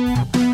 Música